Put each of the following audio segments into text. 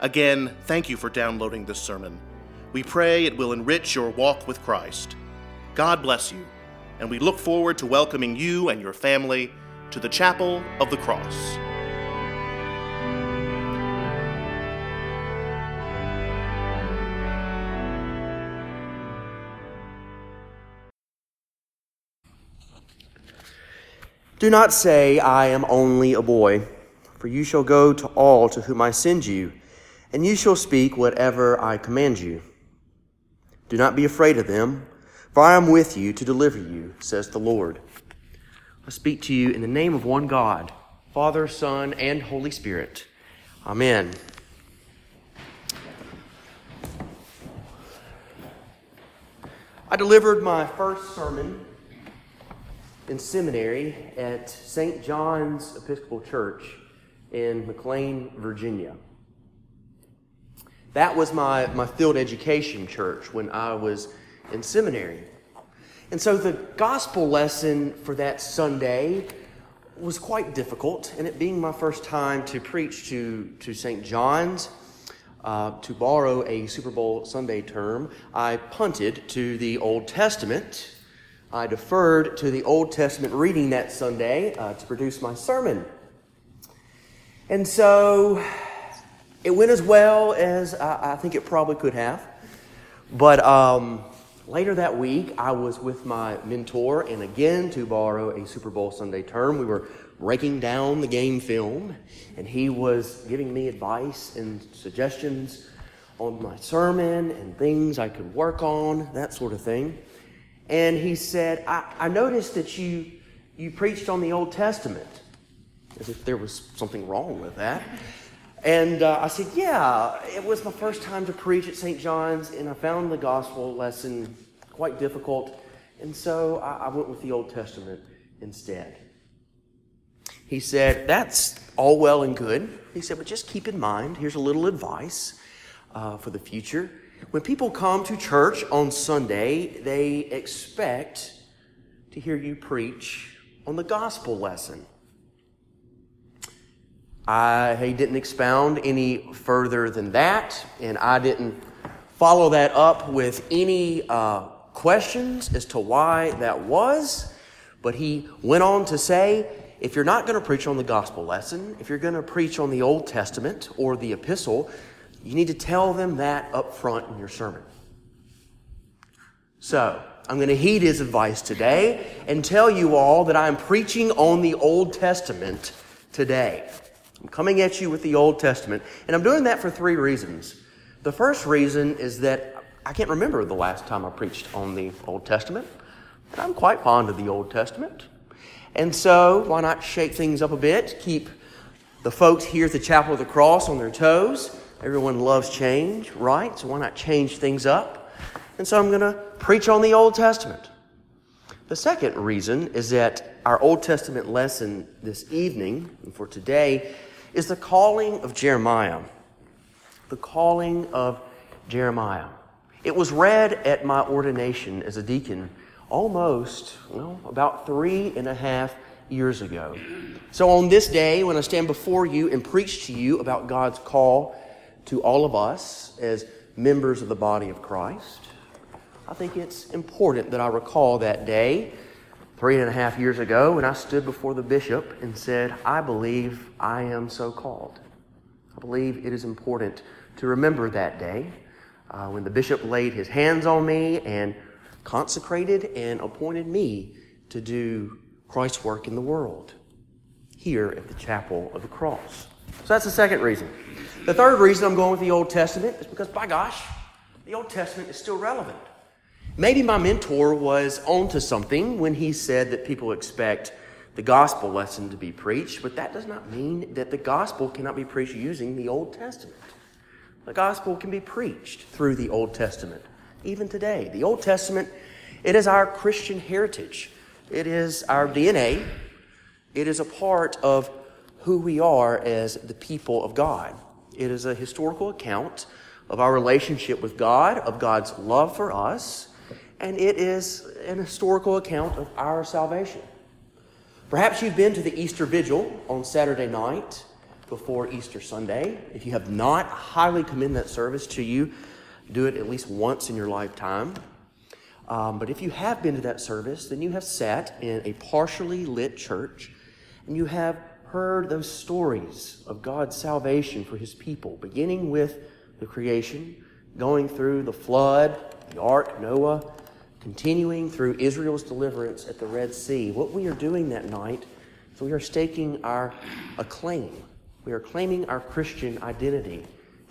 Again, thank you for downloading this sermon. We pray it will enrich your walk with Christ. God bless you, and we look forward to welcoming you and your family to the Chapel of the Cross. Do not say, I am only a boy, for you shall go to all to whom I send you, and you shall speak whatever I command you. Do not be afraid of them, for I am with you to deliver you, says the Lord. I speak to you in the name of one God, Father, Son, and Holy Spirit. Amen. I delivered my first sermon in seminary at St. John's Episcopal Church in McLean, Virginia. That was my, my field education church when I was in seminary. And so the gospel lesson for that Sunday was quite difficult, and it being my first time to preach to, to St. John's, uh, to borrow a Super Bowl Sunday term, I punted to the Old Testament I deferred to the Old Testament reading that Sunday uh, to produce my sermon. And so it went as well as I, I think it probably could have. But um, later that week, I was with my mentor, and again, to borrow a Super Bowl Sunday term, we were breaking down the game film, and he was giving me advice and suggestions on my sermon and things I could work on, that sort of thing and he said, I, I noticed that you, you preached on the Old Testament, as if there was something wrong with that. And uh, I said, Yeah, it was my first time to preach at St. John's, and I found the gospel lesson quite difficult, and so I, I went with the Old Testament instead. He said, That's all well and good. He said, But just keep in mind, here's a little advice uh, for the future. When people come to church on Sunday, they expect to hear you preach on the gospel lesson. I, he didn't expound any further than that, and I didn't follow that up with any uh, questions as to why that was. But he went on to say, if you're not going to preach on the gospel lesson, if you're going to preach on the Old Testament or the epistle, you need to tell them that up front in your sermon. So, I'm going to heed his advice today and tell you all that I'm preaching on the Old Testament today. I'm coming at you with the Old Testament, and I'm doing that for three reasons. The first reason is that I can't remember the last time I preached on the Old Testament, and I'm quite fond of the Old Testament. And so, why not shake things up a bit, keep the folks here at the Chapel of the Cross on their toes, Everyone loves change, right? So why not change things up? And so I'm going to preach on the Old Testament. The second reason is that our Old Testament lesson this evening and for today is the calling of Jeremiah. The calling of Jeremiah. It was read at my ordination as a deacon almost, well, about three and a half years ago. So on this day, when I stand before you and preach to you about God's call to all of us as members of the body of Christ. I think it's important that I recall that day, three and a half years ago, when I stood before the bishop and said, I believe I am so called. I believe it is important to remember that day uh, when the bishop laid his hands on me and consecrated and appointed me to do Christ's work in the world here at the Chapel of the Cross. So that's the second reason. The third reason I'm going with the Old Testament is because, by gosh, the Old Testament is still relevant. Maybe my mentor was onto something when he said that people expect the gospel lesson to be preached, but that does not mean that the gospel cannot be preached using the Old Testament. The gospel can be preached through the Old Testament, even today. The Old Testament, it is our Christian heritage, it is our DNA, it is a part of who we are as the people of God. It is a historical account of our relationship with God, of God's love for us, and it is an historical account of our salvation. Perhaps you've been to the Easter Vigil on Saturday night before Easter Sunday. If you have not, I highly commend that service to you. Do it at least once in your lifetime. Um, but if you have been to that service, then you have sat in a partially lit church and you have heard those stories of God's salvation for his people, beginning with the creation, going through the flood, the ark, Noah, continuing through Israel's deliverance at the Red Sea. What we are doing that night is we are staking our claim. We are claiming our Christian identity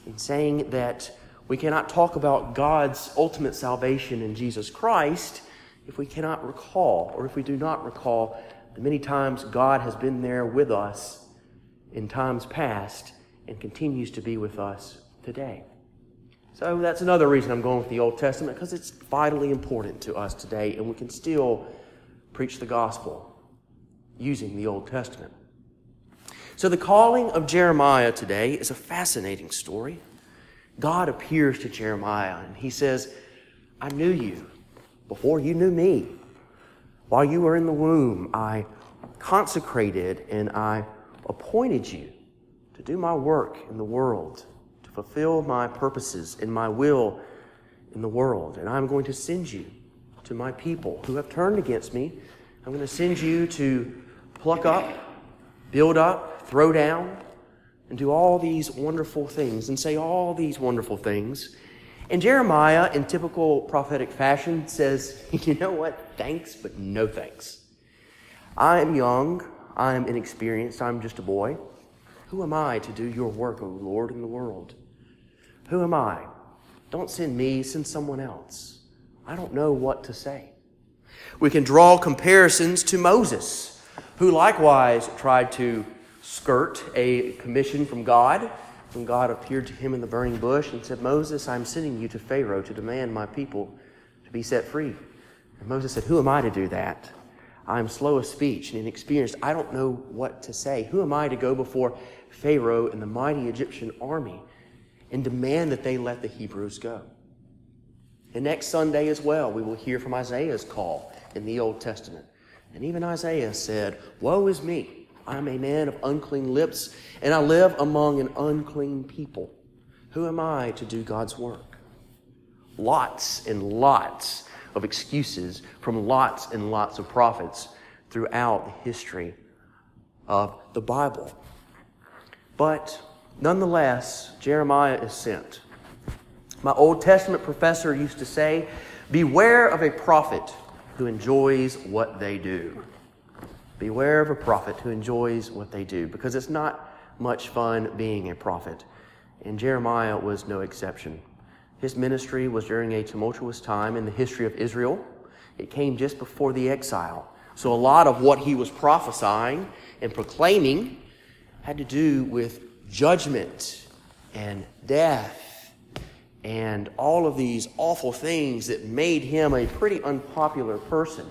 in saying that we cannot talk about God's ultimate salvation in Jesus Christ if we cannot recall, or if we do not recall, the many times God has been there with us in times past and continues to be with us today. So that's another reason I'm going with the Old Testament, because it's vitally important to us today, and we can still preach the gospel using the Old Testament. So the calling of Jeremiah today is a fascinating story. God appears to Jeremiah, and he says, I knew you before you knew me. While you were in the womb, I consecrated and I appointed you to do my work in the world fulfill my purposes and my will in the world. And I'm going to send you to my people who have turned against me. I'm going to send you to pluck up, build up, throw down, and do all these wonderful things and say all these wonderful things. And Jeremiah, in typical prophetic fashion, says, You know what? Thanks, but no thanks. I am young. I am inexperienced. I'm just a boy. Who am I to do your work, O Lord, in the world? Who am I? Don't send me, send someone else. I don't know what to say. We can draw comparisons to Moses, who likewise tried to skirt a commission from God when God appeared to him in the burning bush and said, Moses, I'm sending you to Pharaoh to demand my people to be set free. And Moses said, Who am I to do that? I'm slow of speech and inexperienced. I don't know what to say. Who am I to go before Pharaoh and the mighty Egyptian army and demand that they let the Hebrews go. And next Sunday as well, we will hear from Isaiah's call in the Old Testament. And even Isaiah said, Woe is me! I am a man of unclean lips, and I live among an unclean people. Who am I to do God's work? Lots and lots of excuses from lots and lots of prophets throughout the history of the Bible. But Nonetheless, Jeremiah is sent. My Old Testament professor used to say, Beware of a prophet who enjoys what they do. Beware of a prophet who enjoys what they do, because it's not much fun being a prophet. And Jeremiah was no exception. His ministry was during a tumultuous time in the history of Israel. It came just before the exile. So a lot of what he was prophesying and proclaiming had to do with judgment and death and all of these awful things that made him a pretty unpopular person.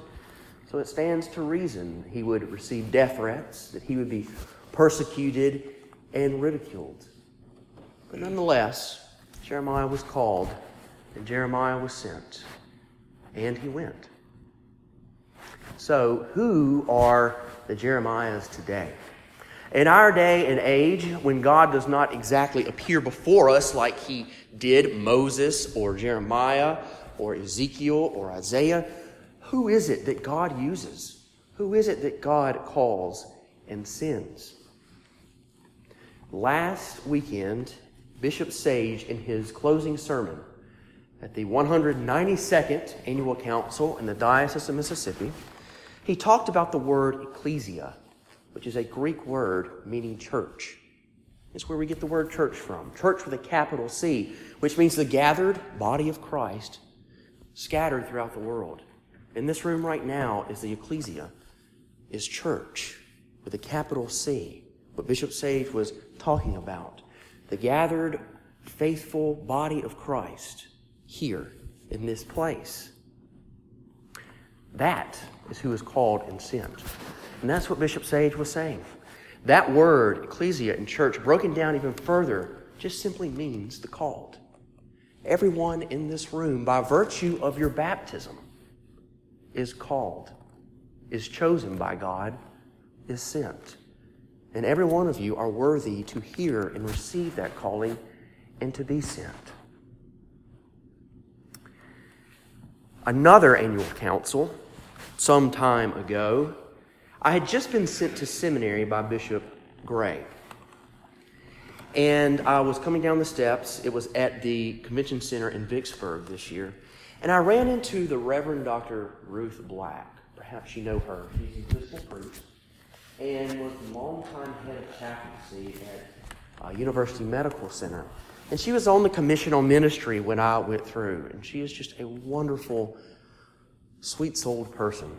So it stands to reason he would receive death threats, that he would be persecuted and ridiculed. But nonetheless, Jeremiah was called and Jeremiah was sent, and he went. So, who are the Jeremiahs today? In our day and age, when God does not exactly appear before us like he did Moses or Jeremiah or Ezekiel or Isaiah, who is it that God uses? Who is it that God calls and sends? Last weekend, Bishop Seage, in his closing sermon at the 192nd Annual Council in the Diocese of Mississippi, he talked about the word ecclesia which is a Greek word meaning church. It's where we get the word church from. Church with a capital C, which means the gathered body of Christ scattered throughout the world. In this room right now is the ecclesia, is church with a capital C, what Bishop Seage was talking about. The gathered faithful body of Christ here in this place. That is who is called and sent. And that's what Bishop Seage was saying. That word, ecclesia in church, broken down even further, just simply means the called. Everyone in this room, by virtue of your baptism, is called, is chosen by God, is sent. And every one of you are worthy to hear and receive that calling and to be sent. Another annual council, some time ago, I had just been sent to seminary by Bishop Gray. And I was coming down the steps. It was at the convention center in Vicksburg this year. And I ran into the Reverend Dr. Ruth Black. Perhaps you know her. She's a Episcopal priest and was the longtime head of chaplaincy at uh, University Medical Center. And she was on the Commission on Ministry when I went through. And she is just a wonderful, sweet souled person.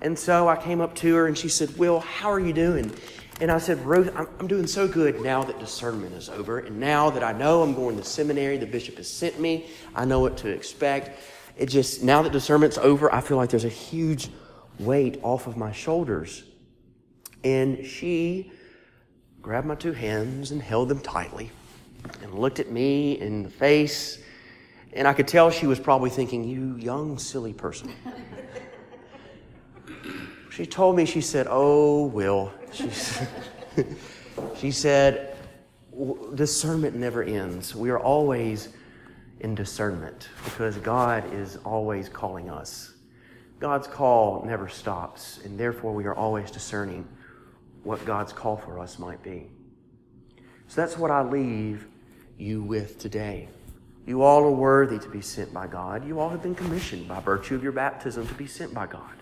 And so I came up to her and she said, Will, how are you doing? And I said, Ruth, I'm, I'm, doing so good now that discernment is over. And now that I know I'm going to seminary, the bishop has sent me, I know what to expect. It just, now that discernment's over, I feel like there's a huge weight off of my shoulders. And she grabbed my two hands and held them tightly and looked at me in the face. And I could tell she was probably thinking, You young, silly person. she told me, she said, Oh, Will. She, she said, Discernment never ends. We are always in discernment because God is always calling us. God's call never stops, and therefore we are always discerning what God's call for us might be. So that's what I leave you with today. You all are worthy to be sent by God. You all have been commissioned by virtue of your baptism to be sent by God.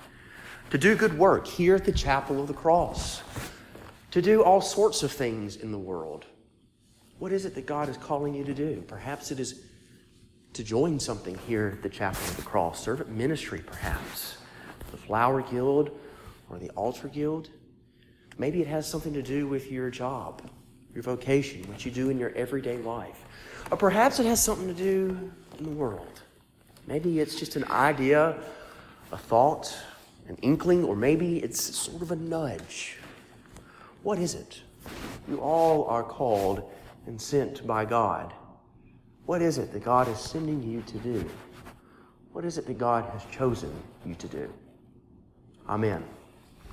To do good work here at the chapel of the cross. To do all sorts of things in the world. What is it that God is calling you to do? Perhaps it is to join something here at the chapel of the cross. Servant ministry, perhaps. The Flower Guild or the Altar Guild. Maybe it has something to do with your job, your vocation, what you do in your everyday life. Or perhaps it has something to do in the world. Maybe it's just an idea, a thought, an inkling, or maybe it's sort of a nudge. What is it? You all are called and sent by God. What is it that God is sending you to do? What is it that God has chosen you to do? Amen.